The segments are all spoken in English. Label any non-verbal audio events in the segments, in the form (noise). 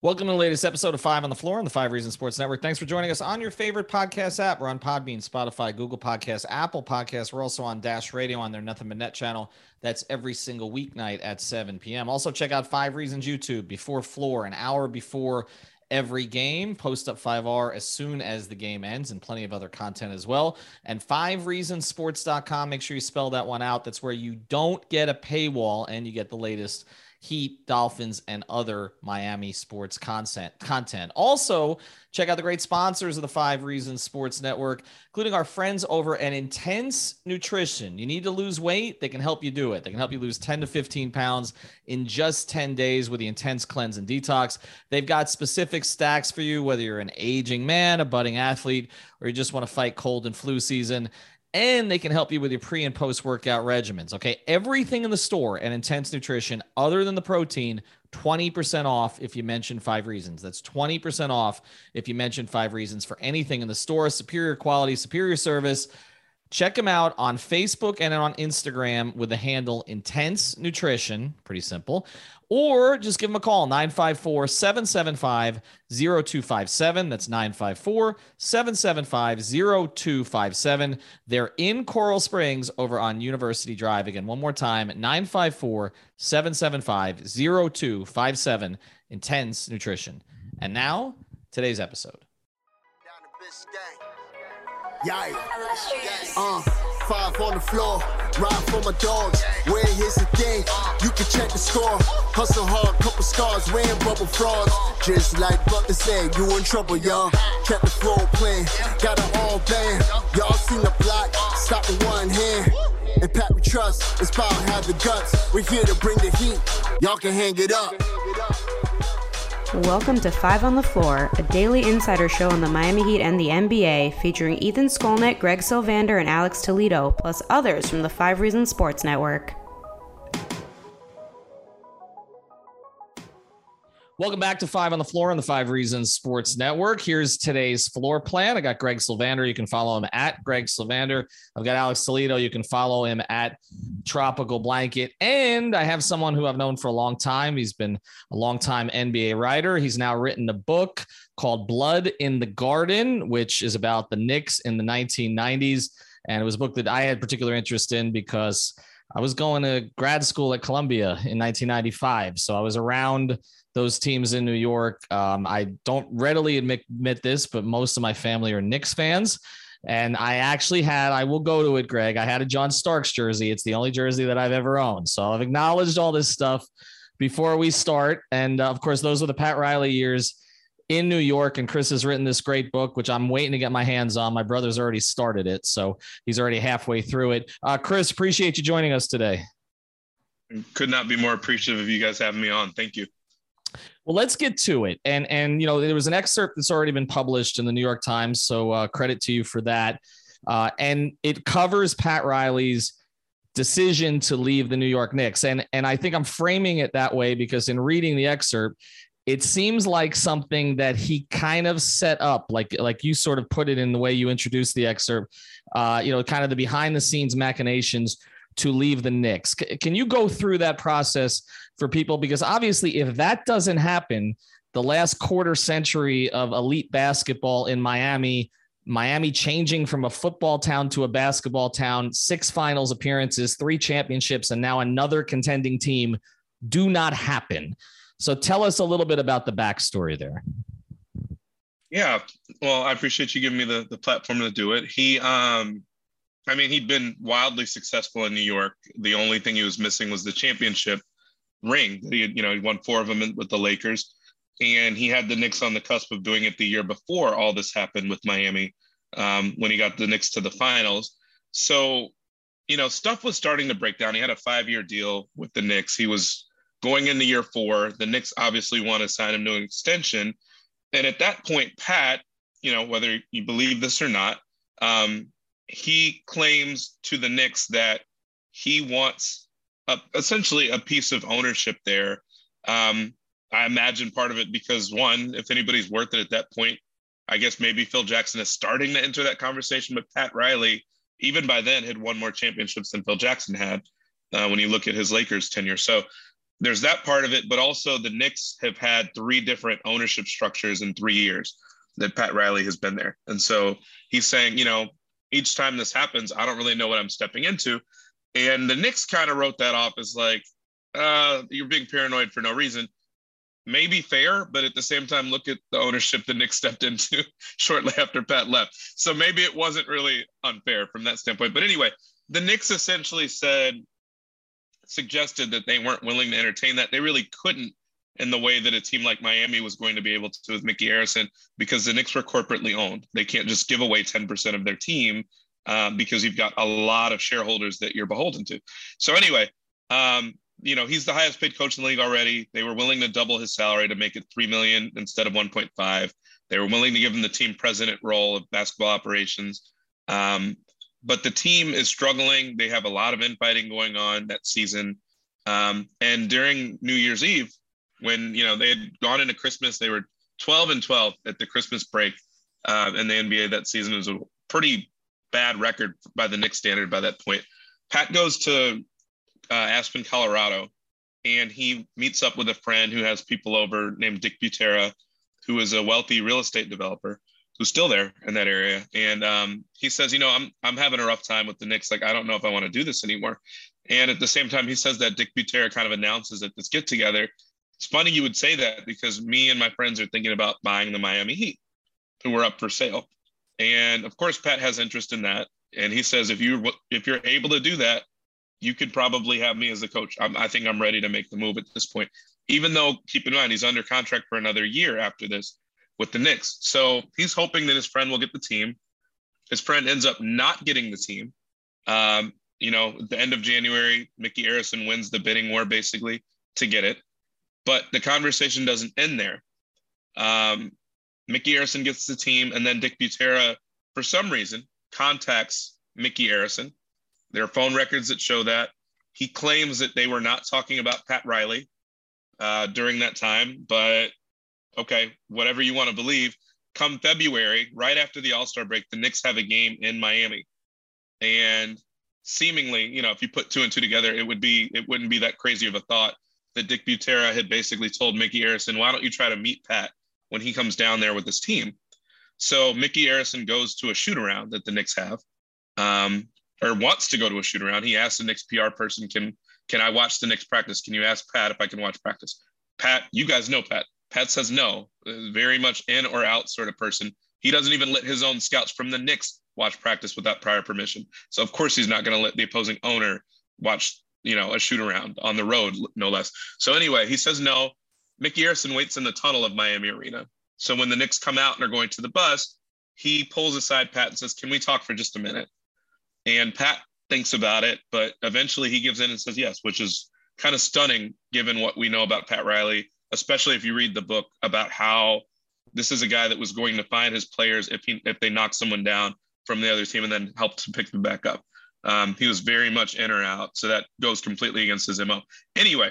Welcome to the latest episode of Five on the Floor on the Five Reasons Sports Network. Thanks for joining us on your favorite podcast app. We're on Podbean, Spotify, Google Podcasts, Apple Podcasts. We're also on Dash Radio on their Nothing But Net channel. That's every single weeknight at 7 p.m. Also, check out Five Reasons YouTube before floor, an hour before every game. Post up 5R as soon as the game ends, and plenty of other content as well. And 5reasonsports.com. Make sure you spell that one out. That's where you don't get a paywall and you get the latest Heat, Dolphins, and other Miami sports content. Content. Also, check out the great sponsors of the Five Reasons Sports Network, including our friends over at Intense Nutrition. You need to lose weight; they can help you do it. They can help you lose 10 to 15 pounds in just 10 days with the Intense Cleanse and Detox. They've got specific stacks for you, whether you're an aging man, a budding athlete, or you just want to fight cold and flu season and they can help you with your pre and post workout regimens. Okay. Everything in the store and intense nutrition, other than the protein, 20% off if you mention five reasons. That's 20% off if you mention five reasons for anything in the store. Superior quality, superior service. Check them out on Facebook and on Instagram with the handle Intense Nutrition. Pretty simple or just give them a call 954 775 0257. That's 954 775 0257. They're in Coral Springs over on University Drive. Again, one more time 954 775 0257. Intense Nutrition. And now, today's episode. Yeah. Uh, five on the floor, ride for my dogs. Where here's the the score. Hustle hard, couple scars, wearing bubble frauds. Just like Butler said, you in trouble, y'all. Kept the flow playing, got it all band. Y'all seen the block, stop with one hand. And Pat we trust, it's power, have the guts. We're here to bring the heat, y'all can hang it up. Welcome to Five on the Floor, a daily insider show on the Miami Heat and the NBA, featuring Ethan Skolnick, Greg Sylvander, and Alex Toledo, plus others from the Five Reasons Sports Network. Welcome back to Five on the Floor on the Five Reasons Sports Network. Here's today's floor plan. I got Greg Sylvander. You can follow him at Greg Sylvander. I've got Alex Toledo. You can follow him at Tropical Blanket. And I have someone who I've known for a long time. He's been a long time NBA writer. He's now written a book called Blood in the Garden, which is about the Knicks in the 1990s. And it was a book that I had particular interest in because I was going to grad school at Columbia in 1995. So I was around those teams in New York. Um, I don't readily admit, admit this, but most of my family are Knicks fans. And I actually had, I will go to it, Greg. I had a John Starks jersey. It's the only jersey that I've ever owned. So I've acknowledged all this stuff before we start. And uh, of course, those were the Pat Riley years in New York. And Chris has written this great book, which I'm waiting to get my hands on. My brother's already started it. So he's already halfway through it. Uh, Chris, appreciate you joining us today. Could not be more appreciative of you guys having me on. Thank you. Well, let's get to it. And and you know, there was an excerpt that's already been published in the New York Times, so uh, credit to you for that. Uh, and it covers Pat Riley's decision to leave the New York Knicks. And and I think I'm framing it that way because in reading the excerpt, it seems like something that he kind of set up, like like you sort of put it in the way you introduced the excerpt. Uh, you know, kind of the behind the scenes machinations to leave the Knicks. C- can you go through that process for people? Because obviously, if that doesn't happen, the last quarter century of elite basketball in Miami, Miami changing from a football town to a basketball town, six finals appearances, three championships, and now another contending team do not happen. So tell us a little bit about the backstory there. Yeah, well, I appreciate you giving me the, the platform to do it. He um I mean, he'd been wildly successful in New York. The only thing he was missing was the championship ring. He you know, he won four of them with the Lakers, and he had the Knicks on the cusp of doing it the year before all this happened with Miami um, when he got the Knicks to the finals. So, you know, stuff was starting to break down. He had a five-year deal with the Knicks. He was going into year four, the Knicks obviously want to sign him to an extension. And at that point, Pat, you know, whether you believe this or not, um, he claims to the Knicks that he wants a, essentially a piece of ownership there. Um, I imagine part of it because one, if anybody's worth it at that point, I guess maybe Phil Jackson is starting to enter that conversation. But Pat Riley, even by then, had won more championships than Phil Jackson had uh, when you look at his Lakers tenure. So there's that part of it, but also the Knicks have had three different ownership structures in three years that Pat Riley has been there. And so he's saying, you know, each time this happens, I don't really know what I'm stepping into. And the Knicks kind of wrote that off as like, uh, you're being paranoid for no reason. Maybe fair, but at the same time, look at the ownership the Knicks stepped into (laughs) shortly after Pat left. So maybe it wasn't really unfair from that standpoint. But anyway, the Knicks essentially said, suggested that they weren't willing to entertain that. They really couldn't in the way that a team like Miami was going to be able to with Micky Arison because the Knicks were corporately owned. They can't just give away 10% of their team um, because you've got a lot of shareholders that you're beholden to. So anyway, um, you know, he's the highest paid coach in the league already. They were willing to double his salary to make it 3 million instead of 1.5. They were willing to give him the team president role of basketball operations. Um, but the team is struggling. They have a lot of infighting going on that season. Um, and during New Year's Eve, when you know they had gone into Christmas, they were 12 and 12 at the Christmas break uh, in the NBA that season. It was a pretty bad record by the Knicks standard by that point. Pat goes to uh, Aspen, Colorado, and he meets up with a friend who has people over named Dick Butera, who is a wealthy real estate developer who's still there in that area. And um, he says, you know, I'm I'm having a rough time with the Knicks. Like, I don't know if I want to do this anymore. And at the same time, he says that Dick Butera kind of announces at this get together. It's funny you would say that because me and my friends are thinking about buying the Miami Heat, who were up for sale. And of course, Pat has interest in that. And he says, if you're if you're able to do that, you could probably have me as a coach. I'm, I think I'm ready to make the move at this point. Even though, keep in mind, he's under contract for another year after this with the Knicks. So he's hoping that his friend will get the team. His friend ends up not getting the team. Um, you know, at the end of January, Micky Arison wins the bidding war basically to get it. But the conversation doesn't end there. Um, Micky Arison gets the team, and then Dick Butera, for some reason, contacts Micky Arison. There are phone records that show that. He claims that they were not talking about Pat Riley uh, during that time, but okay, whatever you want to believe. Come February, right after the All Star break, the Knicks have a game in Miami, and seemingly, you know, if you put two and two together, it would be it wouldn't be that crazy of a thought that Dick Butera had basically told Micky Arison, "Why don't you try to meet Pat when he comes down there with his team?" So Micky Arison goes to a shoot around that the Knicks have, um, or wants to go to a shoot around. He asks the Knicks PR person, "Can can I watch the Knicks practice? Can you ask Pat if I can watch practice?" Pat, you guys know Pat. Pat says no, very much in or out sort of person. He doesn't even let his own scouts from the Knicks watch practice without prior permission. So of course he's not going to let the opposing owner watch, you know, a shoot around on the road, no less. So anyway, he says no. Micky Arison waits in the tunnel of Miami Arena. So when the Knicks come out and are going to the bus, he pulls aside Pat and says, "Can we talk for just a minute?" And Pat thinks about it, but eventually he gives in and says yes, which is kind of stunning given what we know about Pat Riley especially if you read the book about how this is a guy that was going to find his players if he if they knock someone down from the other team and then help to pick them back up. Um, he was very much in or out, so that goes completely against his mo. Anyway,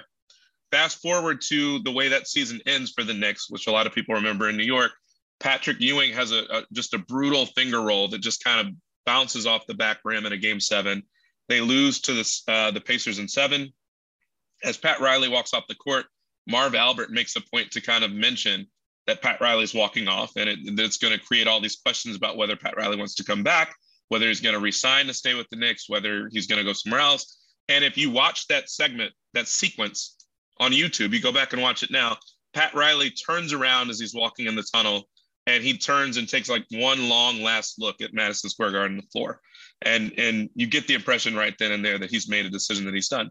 fast forward to the way that season ends for the Knicks, which a lot of people remember in New York. Patrick Ewing has a, a just a brutal finger roll that just kind of bounces off the back rim in a game seven. They lose to the uh, the Pacers in seven. As Pat Riley walks off the court, Marv Albert makes a point to kind of mention that Pat Riley's walking off, and it, it's going to create all these questions about whether Pat Riley wants to come back, whether he's going to resign to stay with the Knicks, whether he's going to go somewhere else. And if you watch that segment, that sequence on YouTube, you go back and watch it now. Pat Riley turns around as he's walking in the tunnel, and he turns and takes like one long last look at Madison Square Garden, the floor, and and you get the impression right then and there that he's made a decision that he's done.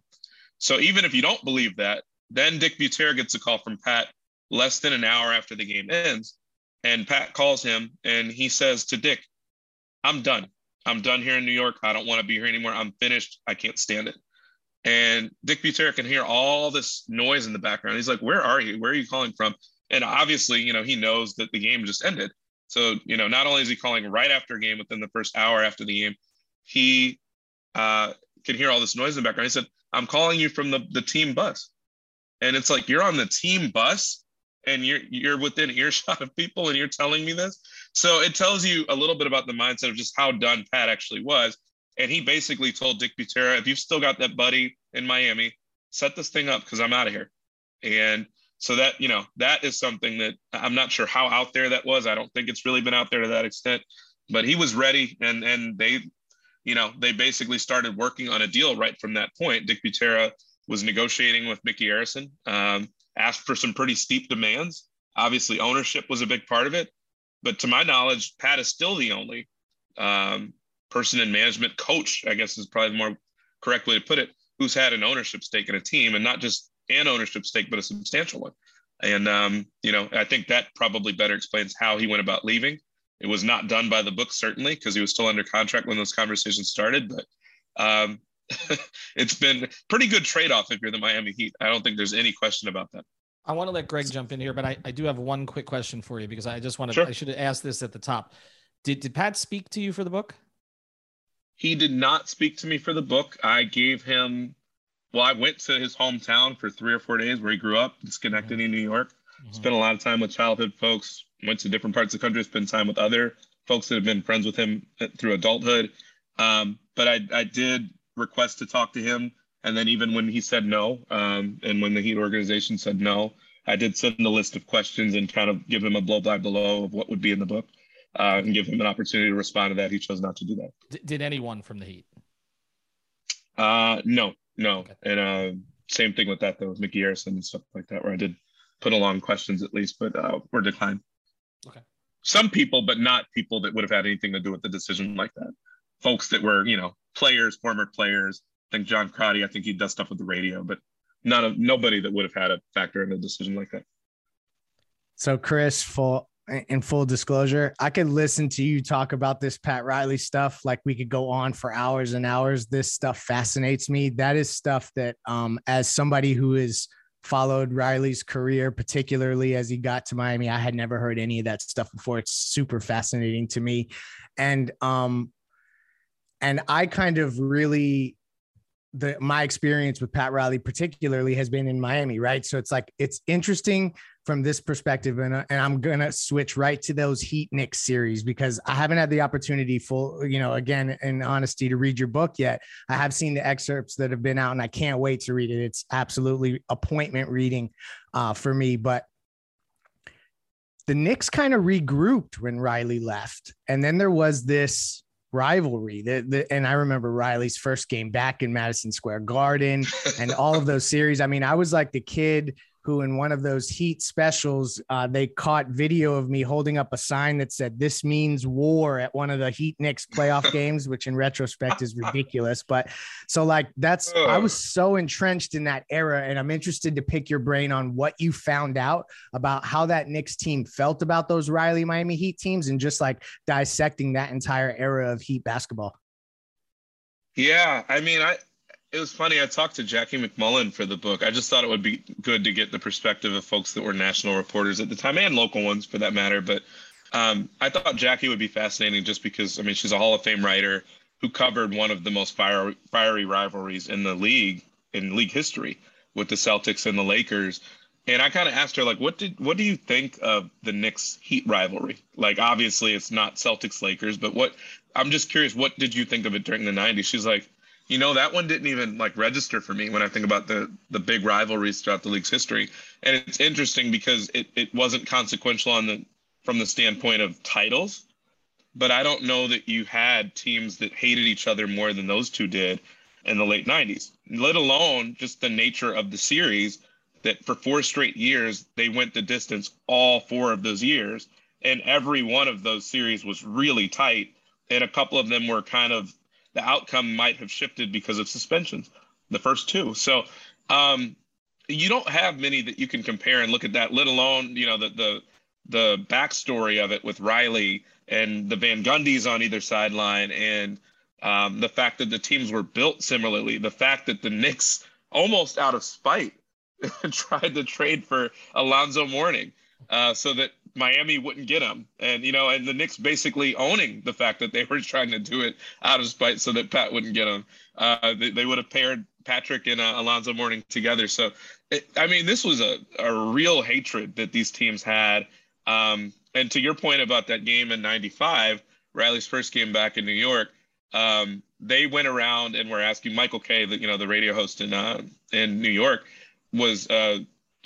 So even if you don't believe that, then Dick Butera gets a call from Pat less than an hour after the game ends. And Pat calls him and he says to Dick, I'm done. I'm done here in New York. I don't want to be here anymore. I'm finished. I can't stand it. And Dick Butera can hear all this noise in the background. He's like, Where are you? Where are you calling from? And obviously, you know, he knows that the game just ended. So, you know, not only is he calling right after a game within the first hour after the game, he uh, can hear all this noise in the background. He said, I'm calling you from the, the team bus. And it's like, you're on the team bus and you're you're within earshot of people and you're telling me this. So it tells you a little bit about the mindset of just how done Pat actually was. And he basically told Dick Butera, if you've still got that buddy in Miami, set this thing up because I'm out of here. And so that, you know, that is something that I'm not sure how out there that was. I don't think it's really been out there to that extent, but he was ready and and they, you know, they basically started working on a deal right from that point. Dick Butera was negotiating with Micky Arison, um, asked for some pretty steep demands. Obviously, ownership was a big part of it. But to my knowledge, Pat is still the only um, person in management, coach, I guess is probably the more correct way to put it, who's had an ownership stake in a team and not just an ownership stake, but a substantial one. And, um, you know, I think that probably better explains how he went about leaving. It was not done by the book, certainly, because he was still under contract when those conversations started. But um, (laughs) it's been pretty good trade off if you're the Miami Heat. I don't think there's any question about that. I want to let Greg jump in here, but I, I do have one quick question for you because I just want to, sure. I should have asked this at the top. Did, did Pat speak to you for the book? He did not speak to me for the book. I gave him, well, I went to his hometown for three or four days where he grew up in Schenectady, mm-hmm. New York. Mm-hmm. Spent a lot of time with childhood folks, went to different parts of the country, spent time with other folks that have been friends with him through adulthood. Um, but I, I did request to talk to him. And then even when he said no, um, and when the Heat organization said no, I did send a list of questions and kind of give him a blow by blow of what would be in the book uh, and give him an opportunity to respond to that. He chose not to do that. D- did anyone from the Heat? Uh, no, no. Okay. And uh, same thing with that though, with Micky Arison and stuff like that, where I did put along questions at least, but uh, were declined. Okay. Some people, but not people that would have had anything to do with the decision like that. Folks that were, you know, players, former players. I think John Crotty, I think he does stuff with the radio, but none of nobody that would have had a factor in a decision like that. So, Chris, full in full disclosure, I could listen to you talk about this Pat Riley stuff. Like we could go on for hours and hours. This stuff fascinates me. That is stuff that, um, as somebody who has followed Riley's career, particularly as he got to Miami, I had never heard any of that stuff before. It's super fascinating to me, and um, and I kind of really the my experience with Pat Riley particularly has been in Miami, right? So it's like it's interesting from this perspective, and, uh, and I'm gonna switch right to those Heat Knicks series because I haven't had the opportunity, full you know, again in honesty, to read your book yet. I have seen the excerpts that have been out, and I can't wait to read it. It's absolutely appointment reading uh, for me, but. The Knicks kind of regrouped when Riley left. And then there was this rivalry. The, the, and I remember Riley's first game back in Madison Square Garden and all of those series. I mean, I was like the kid who in one of those heat specials uh, they caught video of me holding up a sign that said this means war at one of the heat Knicks playoff (laughs) games which in retrospect is ridiculous but so like that's i was so entrenched in that era and i'm interested to pick your brain on what you found out about how that Knicks team felt about those riley miami heat teams and just like dissecting that entire era of heat basketball. Yeah i mean i it was funny. I talked to Jackie MacMullan for the book. I just thought it would be good to get the perspective of folks that were national reporters at the time and local ones for that matter. But um, I thought Jackie would be fascinating just because, I mean, she's a Hall of Fame writer who covered one of the most fiery, fiery rivalries in the league, in league history, with the Celtics and the Lakers. And I kind of asked her, like, what did what do you think of the Knicks Heat rivalry? Like, obviously, it's not Celtics Lakers, but what I'm just curious, what did you think of it during the '90s? She's like, you know, that one didn't even like register for me when I think about the the big rivalries throughout the league's history. And it's interesting because it, it wasn't consequential on the from the standpoint of titles, but I don't know that you had teams that hated each other more than those two did in the late 90s, let alone just the nature of the series that for four straight years they went the distance all four of those years and every one of those series was really tight and a couple of them were kind of the outcome might have shifted because of suspensions, the first two. So um, you don't have many that you can compare and look at that, let alone, you know, the the the backstory of it with Riley and the Van Gundys on either sideline and Um, the fact that the teams were built similarly, the fact that the Knicks almost out of spite (laughs) tried to trade for Alonzo Mourning uh, so that Miami wouldn't get him. And, you know, and the Knicks basically owning the fact that they were (laughs) trying to do it out of spite so that Pat wouldn't get him. Uh, they, they, would have paired Patrick and uh, Alonzo Mourning together. So, it, I mean, this was a, a real hatred that these teams had. Um, and to your point about that game in 95, Riley's first game back in New York, um, they went around and were asking Michael Kay, the, you know, the radio host in, uh, in New York, was uh,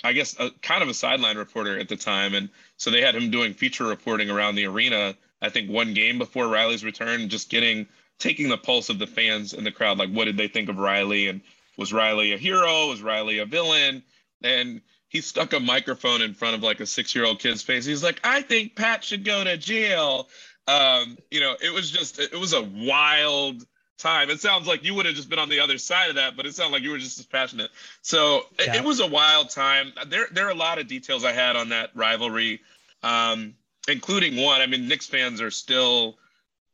I guess a, kind of a sideline reporter at the time, and so they had him doing feature reporting around the arena. I think one game before Riley's return, just getting taking the pulse of the fans and the crowd. Like, what did they think of Riley? And was Riley a hero? Was Riley a villain? And he stuck a microphone in front of like a six-year-old kid's face. He's like, "I think Pat should go to jail." Um, you know, it was just it was a wild time. It sounds like you would have just been on the other side of that, but it sounded like you were just as passionate. So yeah. it, it, was a wild time. There, there are a lot of details I had on that rivalry, um, including one. I mean, Knicks fans are still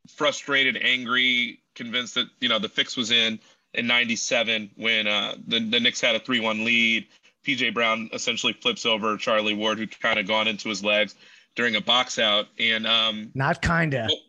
frustrated, angry, convinced that you know the fix was in in '97 when uh, the the Knicks had a three-one lead. PJ Brown essentially flips over Charlie Ward, who kind of gone into his legs during a box out, and um, not kinda. Well,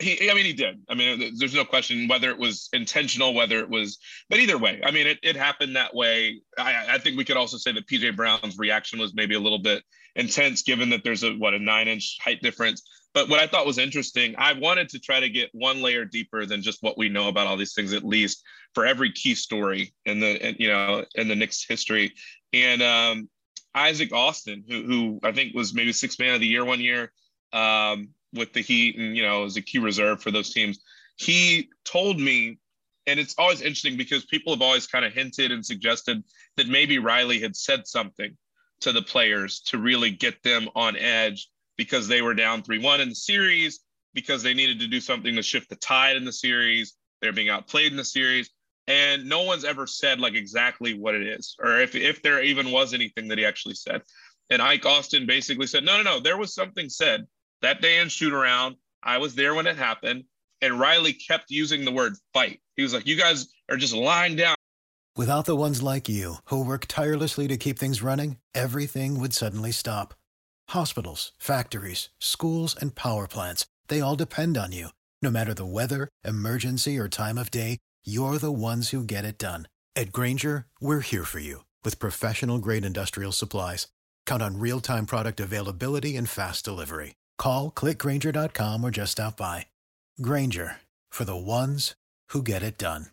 he, I mean, he did. I mean, there's no question whether it was intentional, whether it was, but either way, I mean, it, it happened that way. I, I think we could also say that PJ Brown's reaction was maybe a little bit intense, given that there's a what a nine inch height difference. But what I thought was interesting, I wanted to try to get one layer deeper than just what we know about all these things, at least for every key story in the, in, you know, in the Knicks history. And um, Isaac Austin, who, who I think was maybe six man of the year one year. Um, with the Heat and you know as a key reserve for those teams. He told me, and it's always interesting because people have always kind of hinted and suggested that maybe Riley had said something to the players to really get them on edge because they were down 3-1 in the series because they needed to do something to shift the tide in the series. They're being outplayed in the series. And no one's ever said like exactly what it is, or if, if there even was anything that he actually said. And Ike Austin basically said, no, no, no, there was something said that day in shoot around, I was there when it happened, and Riley kept using the word fight. He was like, "You guys are just lying down." Without the ones like you who work tirelessly to keep things running, everything would suddenly stop. Hospitals, factories, schools, and power plants—they all depend on you. No matter the weather, emergency, or time of day, you're the ones who get it done. At Grainger, we're here for you with professional grade industrial supplies. Count on real time product availability and fast delivery. Call clickgrainger.com or just stop by. Grainger for the ones who get it done.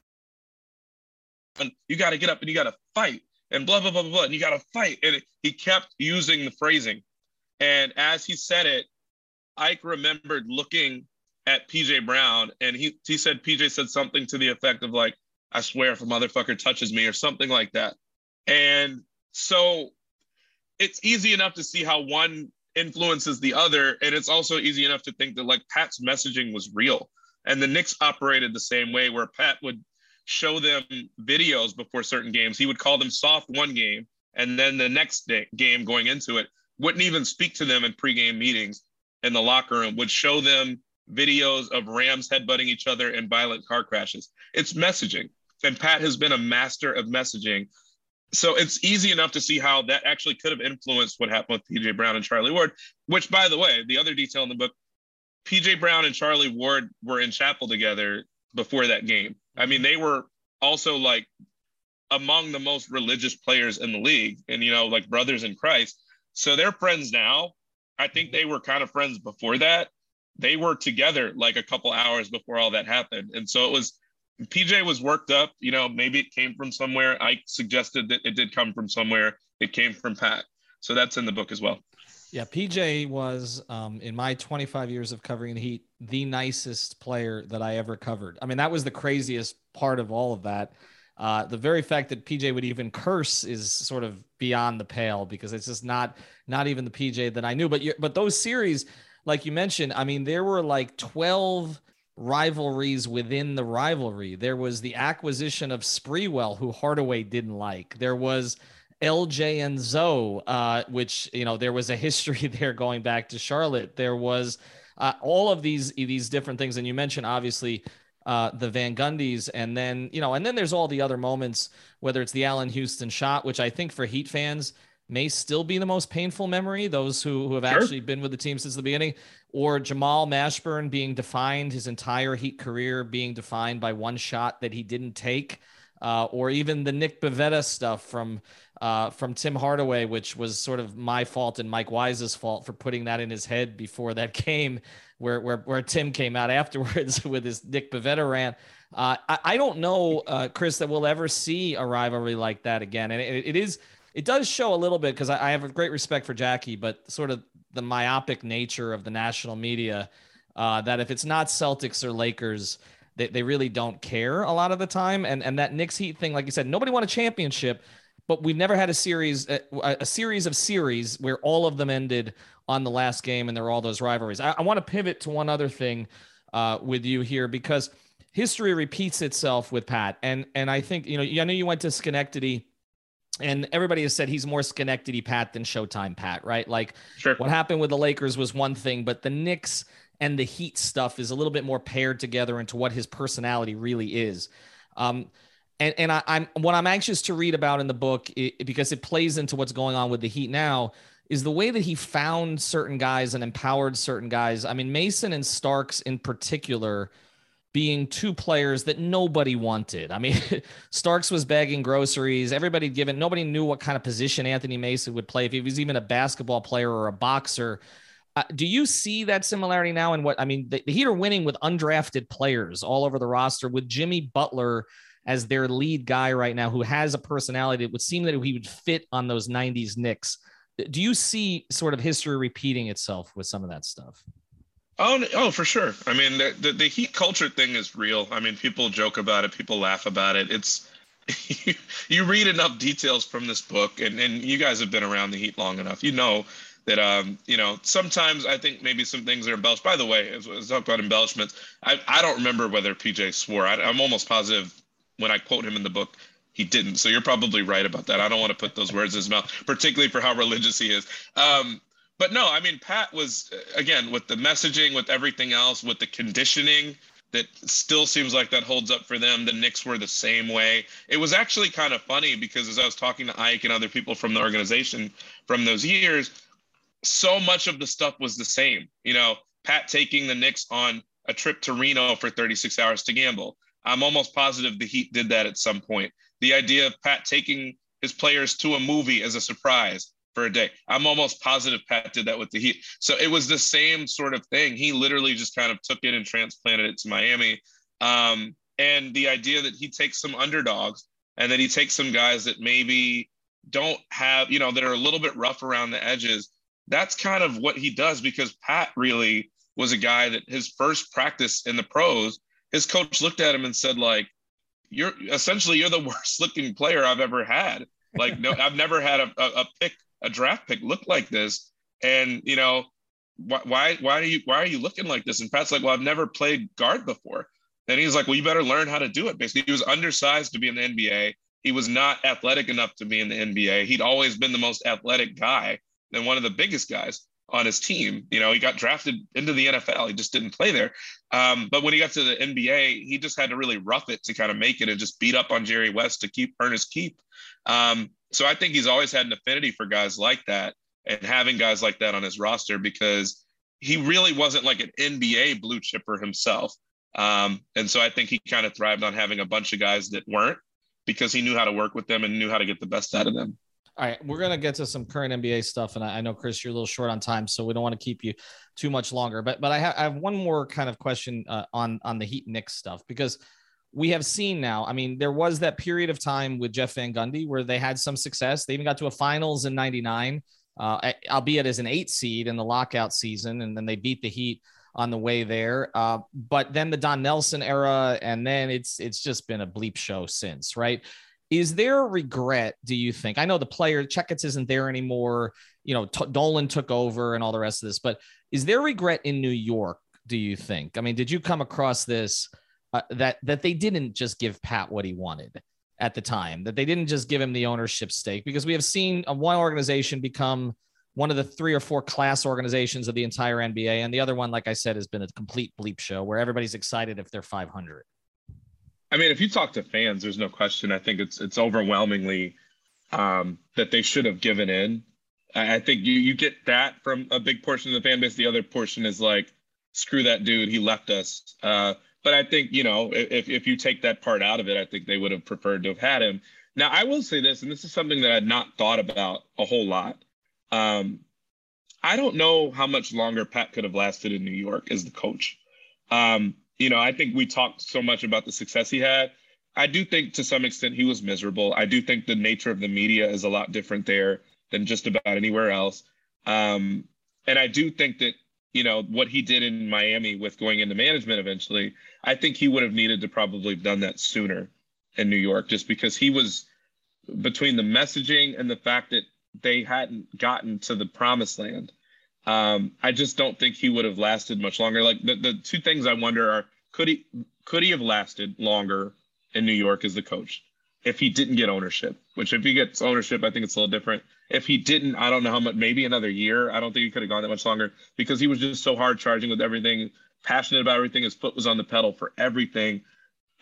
And You got to get up and you got to fight and blah, blah, blah, blah, blah. And you got to fight. And he kept using the phrasing. And as he said it, Ike remembered looking at PJ Brown and he, he said, PJ said something to the effect of like, I swear if a motherfucker touches me or something like that. And so it's easy enough to see how one influences the other. And it's also easy enough to think that like Pat's messaging was real. And the Knicks operated the same way where Pat would show them videos before certain games. He would call them soft one game. And then the next day, game going into it, wouldn't even speak to them in pregame meetings in the locker room, would show them videos of Rams headbutting each other and violent car crashes. It's messaging. And Pat has been a master of messaging so it's easy enough to see how that actually could have influenced what happened with PJ Brown and Charlie Ward, which, by the way, the other detail in the book, PJ Brown and Charlie Ward were in chapel together before that game. I mean, they were also like among the most religious players in the league and, you know, like brothers in Christ. So they're friends now. I think they were kind of friends before that. They were together like a couple hours before all that happened. And so it was PJ was worked up. You know, maybe it came from somewhere. I suggested that it did come from somewhere. It came from Pat. So that's in the book as well. Yeah, PJ was um, in my 25 years of covering the Heat the nicest player that I ever covered. I mean, that was the craziest part of all of that. Uh, the very fact that PJ would even curse is sort of beyond the pale because it's just not not even the PJ that I knew. But you, but those series, like you mentioned, I mean, there were like 12 rivalries within the rivalry. There was the acquisition of Sprewell, who Hardaway didn't like. There was LJ and Zoe, uh, which you know there was a history (laughs) there going back to Charlotte. There was uh, all of these these different things, and you mentioned obviously uh, the Van Gundys, and then you know, and then there's all the other moments, whether it's the Allan Houston shot, which I think for Heat fans may still be the most painful memory. Those who who have sure. actually been with the team since the beginning, or Jamal Mashburn being defined his entire Heat career being defined by one shot that he didn't take, uh, or even the Nick Bavetta stuff from uh, from Tim Hardaway, which was sort of my fault and Mike Wise's fault for putting that in his head before that (laughs) game, where where, where Tim came out (laughs) afterwards with his Nick Bavetta rant. Uh, I, I, don't know, uh, Chris, that we'll ever see a rivalry like that again, and it, it is it does show a little bit because I, I, have a great respect for Jackie, but sort of the myopic nature of the national media. Uh, that if it's not Celtics or Lakers, they, they really don't care a lot of the time. And and that Knicks Heat thing, like you said, nobody won a championship, but we've never had a series a, a series of series where all of them ended on the last game and there are all those rivalries. I, I want to pivot to one other thing uh, with you here because history repeats itself with Pat, and and I think you know I know you went to Schenectady and everybody has said he's more Schenectady Pat than Showtime Pat, right? Like sure. what happened with the Lakers was one thing, but the Knicks and the Heat stuff is a little bit more paired together into what his personality really is. Um, and and I, am what I'm anxious to read about in the book it, because it plays into what's going on with the Heat now is the way that he found certain guys and empowered certain guys. I mean, Mason and Starks in particular being two players that nobody wanted. I mean, (laughs) Starks was bagging groceries. Everybody given nobody knew what kind of position Anthony Mason would play if he was even a basketball player or a boxer. Uh, do you see that similarity now? And what I mean, the, the Heat are winning with undrafted players all over the roster, with Jimmy Butler as their lead guy right now, who has a personality that would seem that he would fit on those '90s Knicks. Do you see sort of history repeating itself with some of that stuff? Oh, oh, for sure. I mean, the, the, the heat culture thing is real. I mean, people joke about it, people laugh about it. It's you, (laughs) you read enough details from this book, and and you guys have been around the heat long enough. You know that um, you know, sometimes I think maybe some things are embellished. By the way, as, as talk about embellishments, I, I don't remember whether PJ swore. I, I'm almost positive when I quote him in the book, he didn't. So you're probably right about that. I don't want to put those words in his mouth, particularly for how religious he is. Um, but no, I mean, Pat was uh, again with the messaging, with everything else, with the conditioning that still seems like that holds up for them. The Knicks were the same way. It was actually kind of funny because as I was talking to Ike and other people from the organization from those years, so much of the stuff was the same. You know, Pat taking the Knicks on a trip to Reno for 36 hours to gamble. I'm almost positive the Heat did that at some point. The idea of Pat taking his players to a movie as a surprise for a day. I'm almost positive Pat did that with the Heat. So it was the same sort of thing. He literally just kind of took it and transplanted it to Miami. Um, and the idea that he takes some underdogs and that he takes some guys that maybe don't have, you know, that are a little bit rough around the edges. That's kind of what he does because Pat really was a guy that his first practice in the pros, his coach looked at him and said, like, you're essentially you're the (laughs) worst looking player I've ever had. Like, no, I've never had a, a, a pick a draft pick look like this? And you know, why why why are you why are you looking like this? And Pat's like, well, I've never played guard before. And he's like, well, you better learn how to do it. Basically, he was undersized to be in the NBA. He was not athletic enough to be in the NBA. He'd always been the most athletic guy and one of the biggest guys on his team. You know, he got drafted into the NFL. He just didn't play there. Um, but when he got to the NBA, he just had to really rough it to kind of make it and just beat up on Jerry West to keep Ernest keep. Um, so I think he's always had an affinity for guys like that and having guys like that on his roster because he really wasn't like an NBA blue chipper himself. Um, and so I think he kind of thrived on having a bunch of guys that weren't because he knew how to work with them and knew how to get the best out of them. All right, we're gonna get to some current NBA stuff, and I, I know Chris, you're a little short on time, so we don't want to keep you too much longer. But but I, ha- I have one more kind of question uh, on on the Heat Knicks stuff because we have seen now. I mean, there was that period of time with Jeff Van Gundy where they had some success. They even got to a finals in 99, uh, albeit as an eight seed in the lockout season. And then they beat the Heat on the way there. Uh, but then the Don Nelson era, and then it's it's just been a bleep show since, right? Is there a regret, do you think? I know the player Checketts isn't there anymore. You know, T- Dolan took over and all the rest of this, but is there regret in New York, do you think? I mean, did you come across this? Uh, that that they didn't just give Pat what he wanted at the time, that they didn't just give him the ownership stake, because we have seen uh, one organization become one of the three or four class organizations of the entire NBA, and the other one, like I said, has been a complete bleep show where everybody's excited if they're 500. I mean, if you talk to fans, there's no question. I think it's it's overwhelmingly um, that they should have given in. I, I think you you get that from a big portion of the fan base. The other portion is like, screw that dude, he left us. Uh, but I think you know if if you take that part out of it, I think they would have preferred to have had him. Now I will say this, and this is something that I'd not thought about a whole lot. Um, I don't know how much longer Pat could have lasted in New York as the coach. Um, you know, I think we talked so much about the success he had. I do think to some extent he was miserable. I do think the nature of the media is a lot different there than just about anywhere else. Um, and I do think that, you know, what he did in Miami with going into management eventually, I think he would have needed to probably have done that sooner in New York just because he was between the messaging and the fact that they hadn't gotten to the promised land um, I just don't think he would have lasted much longer. Like the, the two things I wonder are could he could he have lasted longer in New York as the coach if he didn't get ownership? Which if he gets ownership, I think it's a little different. If he didn't, I don't know how much. Maybe another year. I don't think he could have gone that much longer because he was just so hard charging with everything, passionate about everything. His foot was on the pedal for everything.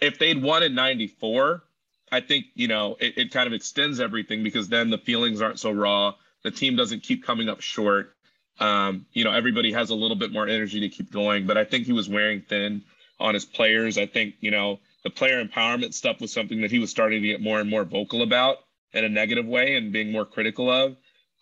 If they'd won in '94, I think you know it, it kind of extends everything because then the feelings aren't so raw. The team doesn't keep coming up short um, you know, everybody has a little bit more energy to keep going, but I think he was wearing thin on his players. I think, you know, the player empowerment stuff was something that he was starting to get more and more vocal about in a negative way and being more critical of.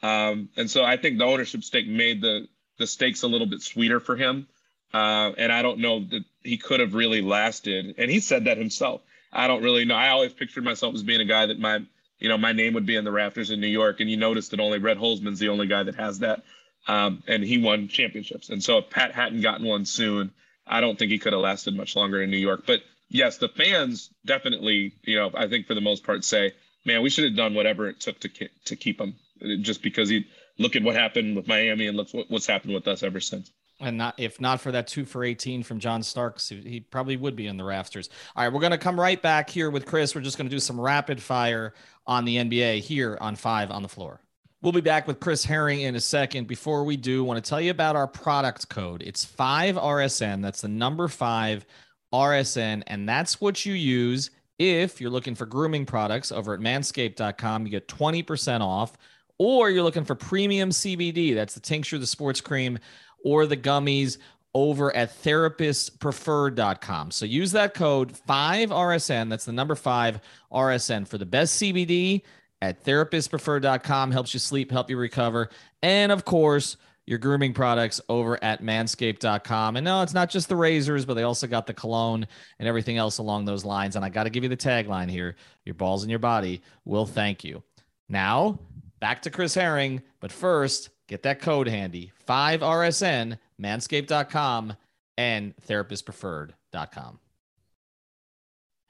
Um, and so I think the ownership stake made the the stakes a little bit sweeter for him. Uh, and I don't know that he could have really lasted. And he said that himself. I don't really know. I always pictured myself as being a guy that my, you know, my name would be in the rafters in New York. And you notice that only Red Holzman's the only guy that has that um, and he won championships. And so if Pat hadn't gotten one soon, I don't think he could have lasted much longer in New York. But yes, the fans definitely, you know, I think for the most part say, man, we should have done whatever it took to to keep him, just because he look at what happened with Miami and look what's happened with us ever since. And not if not for that two for 18 from John Starks, he probably would be in the rafters. All right, we're going to come right back here with Chris. We're just going to do some rapid fire on the NBA here on five on the floor. We'll be back with Chris Herring in a second. Before we do, I want to tell you about our product code. It's 5RSN. That's the number 5 RSN. And that's what you use if you're looking for grooming products over at manscaped.com. You get 20% off. Or you're looking for premium CBD. That's the tincture, the sports cream, or the gummies over at therapistpreferred.com. So use that code 5RSN. That's the number 5 RSN for the best CBD at therapistpreferred.com helps you sleep, help you recover. And of course, your grooming products over at manscaped.com. And no, it's not just the razors, but they also got the cologne and everything else along those lines. And I got to give you the tagline here your balls and your body will thank you. Now, back to Chris Herring. But first, get that code handy 5RSN, manscaped.com, and therapistpreferred.com.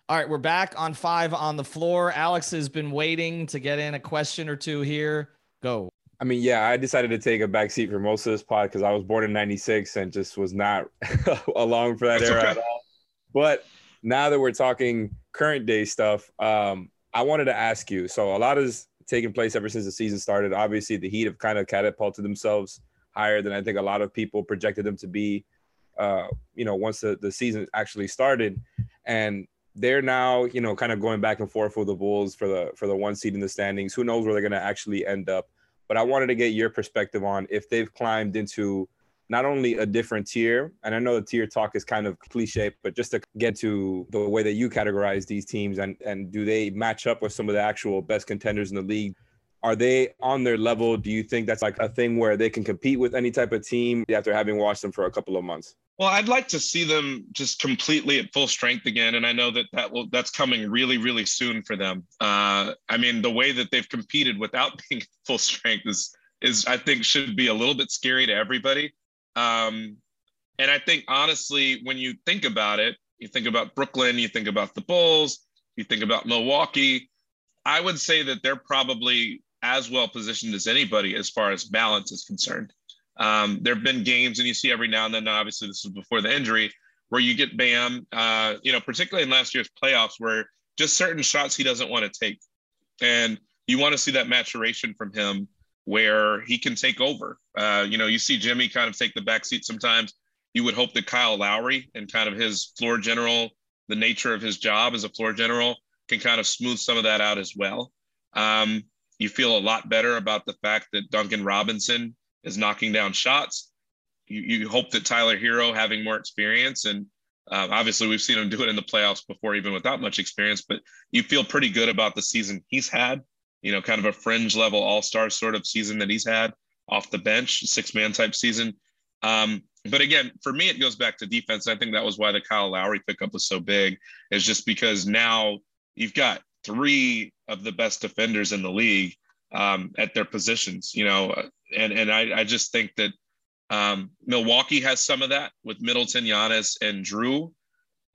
All right, we're back on five on the floor. Alex has been waiting to get in a question or two here. Go. I mean, yeah, I decided to take a back seat for most of this pod because I was born in 96 and just was not (laughs) along for that That's era okay. at all. But now that we're talking current day stuff, um, I wanted to ask you. So a lot is taking place ever since the season started. Obviously, the Heat have kind of catapulted themselves higher than I think a lot of people projected them to be. Uh, you know, once the, the season actually started, and they're now, you know, kind of going back and forth with the Bulls for the for the one seed in the standings. Who knows where they're going to actually end up? But I wanted to get your perspective on if they've climbed into not only a different tier, and I know the tier talk is kind of cliche, but just to get to the way that you categorize these teams and and do they match up with some of the actual best contenders in the league? Are they on their level? Do you think that's like a thing where they can compete with any type of team after having watched them for a couple of months? Well, I'd like to see them just completely at full strength again, and I know that that will that's coming really, really soon for them. Uh, I mean, the way that they've competed without (laughs) being full strength is is I think should be a little bit scary to everybody. Um, and I think honestly, when you think about it, you think about Brooklyn, you think about the Bulls, you think about Milwaukee. I would say that they're probably as well positioned as anybody as far as balance is concerned. Um, there have been games, and you see every now and then. Obviously, this was before the injury, where you get Bam. Uh, you know, particularly in last year's playoffs, where just certain shots he doesn't want to take, and you want to see that maturation from him, where he can take over. Uh, you know, you see Jimmy kind of take the back seat sometimes. You would hope that Kyle Lowry and kind of his floor general the nature of his job as a floor general can kind of smooth some of that out as well. Um, you feel a lot better about the fact that Duncan Robinson is knocking down shots. You, you hope that Tyler Herro having more experience and um, obviously we've seen him do it in the playoffs before, even without much experience. But you feel pretty good about the season he's had. You know, kind of a fringe level All Star sort of season that he's had off the bench, six man type season. Um, but again, for me, it goes back to defense. I think that was why the Kyle Lowry pickup was so big, is just because now you've got three of the best defenders in the league um, at their positions, you know, and and I, I just think that um, Milwaukee has some of that with Middleton, Giannis, and Jrue.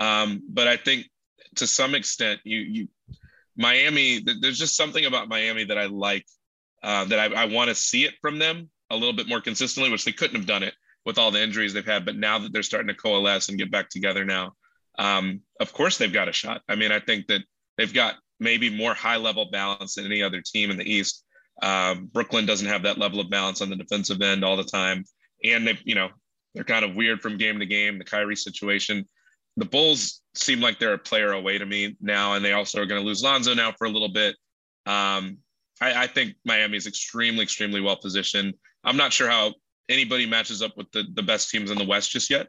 um, but I think to some extent, you you Miami, there's just something about Miami that I like, uh, that I, I want to see it from them a little bit more consistently, which they couldn't have done it with all the injuries they've had. But now that they're starting to coalesce and get back together now, um, of course they've got a shot. I mean, I think that they've got maybe more high level balance than any other team in the East. Um, Brooklyn doesn't have that level of balance on the defensive end all the time. And they, you know, they're kind of weird from game to game, the Kyrie situation. The Bulls seem like they're a player away to me now, and they also are going to lose Lonzo now for a little bit. Um, I, I think Miami is extremely, extremely well positioned. I'm not sure how anybody matches up with the, the best teams in the West just yet.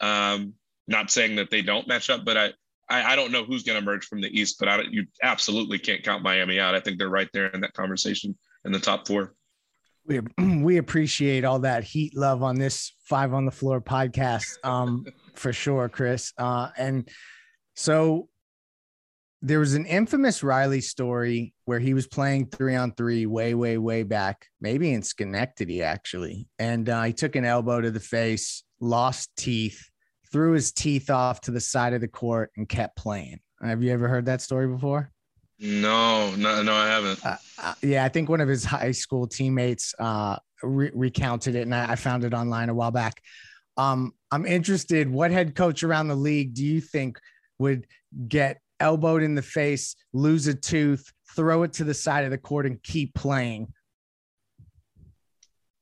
Um, not saying that they don't match up, but I, I, I don't know who's going to emerge from the East, but I, you absolutely can't count Miami out. I think they're right there in that conversation in the top four. We, (clears throat) we appreciate all that heat love on this five on the floor podcast um, (laughs) for sure, Chris. Uh, and so there was an infamous Riley story where he was playing three on three way, way, way back, maybe in Schenectady, actually. And uh, he took an elbow to the face, lost teeth, threw his teeth off to the side of the court, and kept playing. Have you ever heard that story before? No, no, no, I haven't. Uh, uh, yeah, I think one of his high school teammates uh, re- recounted it, and I, I, found it online a while back. Um, I'm interested. What head coach around the league do you think would get elbowed in the face, lose a tooth, throw it to the side of the court, and keep playing?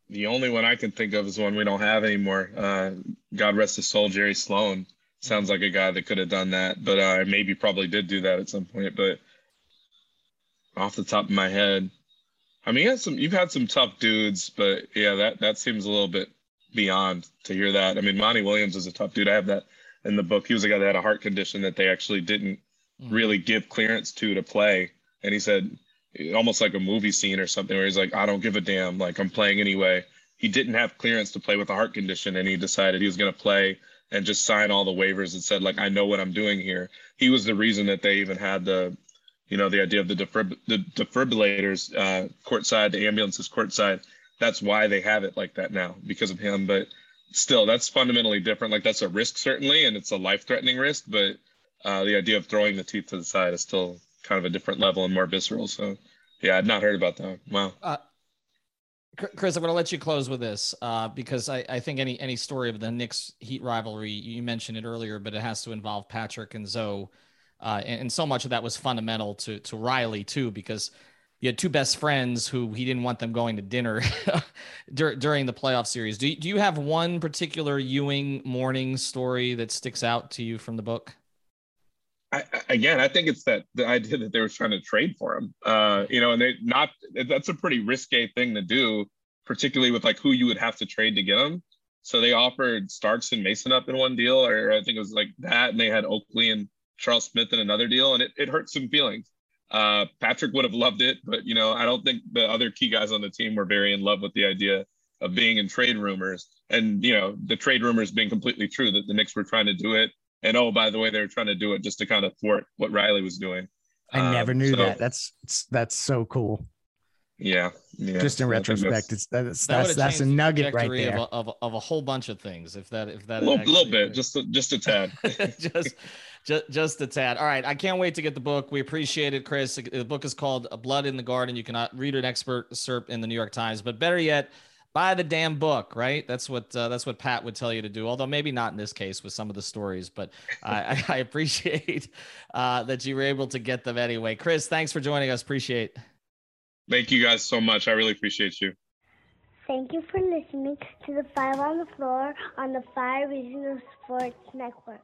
The only one I can think of is one we don't have anymore. Uh, God rest his soul, Jerry Sloan. Sounds like a guy that could have done that, but uh, maybe probably did do that at some point. But off the top of my head, I mean, you had some, you've had some tough dudes, but yeah, that that seems a little bit beyond to hear that. I mean, Monty Williams is a tough dude. I have that in the book. He was a guy that had a heart condition that they actually didn't mm. really give clearance to to play. And he said almost like a movie scene or something where he's like, I don't give a damn, like I'm playing anyway. He didn't have clearance to play with a heart condition, and he decided he was going to play and just sign all the waivers and said like I know what I'm doing here. He was the reason that they even had the, you know, the idea of the, defib- the defibrillators uh, courtside, the ambulances courtside. That's why they have it like that now because of him. But still, that's fundamentally different. Like that's a risk certainly, and it's a life-threatening risk. But uh, the idea of throwing the teeth to the side is still kind of a different level and more visceral. So, yeah, I'd not heard about that. Wow. Uh, Chris, I'm going to let you close with this uh, because I, I, think any any story of the Knicks Heat rivalry, you mentioned it earlier, but it has to involve Patrick and Zo, uh, and, and, so much of that was fundamental to to Riley too, because you had two best friends who he didn't want them going to dinner (laughs) dur- during the playoff series. Do you, do you have one particular Ewing Mourning story that sticks out to you from the book? I, again, I think it's that the idea that they were trying to trade for him. Uh, you know, and they not that's a pretty risque thing to do, particularly with like who you would have to trade to get him. So they offered Starks and Mason up in one deal, or I think it was like that, and they had Oakley and Charles Smith in another deal, and it, it hurt some feelings. Uh, Patrick would have loved it, but you know, I don't think the other key guys on the team were very in love with the idea of being in trade rumors. And you know, the trade rumors being completely true that the Knicks were trying to do it and oh, by the way, they were trying to do it just to kind of thwart what Riley was doing. I never um, knew so, that. That's that's so cool. Yeah, yeah. Just in retrospect, it's that's that that's, that's a nugget right there of a, of, a, of a whole bunch of things. If that if that a little, little bit, just a, just a tad, (laughs) just just just a tad. All right, I can't wait to get the book. We appreciate it, Chris. The book is called A "Blood in the Garden." You cannot read an expert SERP in the New York Times, but better yet, buy the damn book, right? That's what uh, that's what Pat would tell you to do. Although maybe not in this case with some of the stories, but I, (laughs) I, appreciate uh, that you were able to get them anyway. Chris, thanks for joining us. Appreciate. Thank you guys so much. I really appreciate you. Thank you for listening to the Five on the Floor on the Five Regional Sports Network.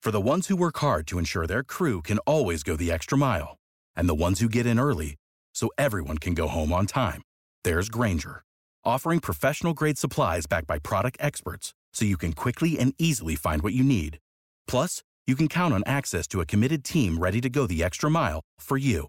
For the ones who work hard to ensure their crew can always go the extra mile, and the ones who get in early so everyone can go home on time, there's Grainger, offering professional grade supplies backed by product experts so you can quickly and easily find what you need. Plus, you can count on access to a committed team ready to go the extra mile for you.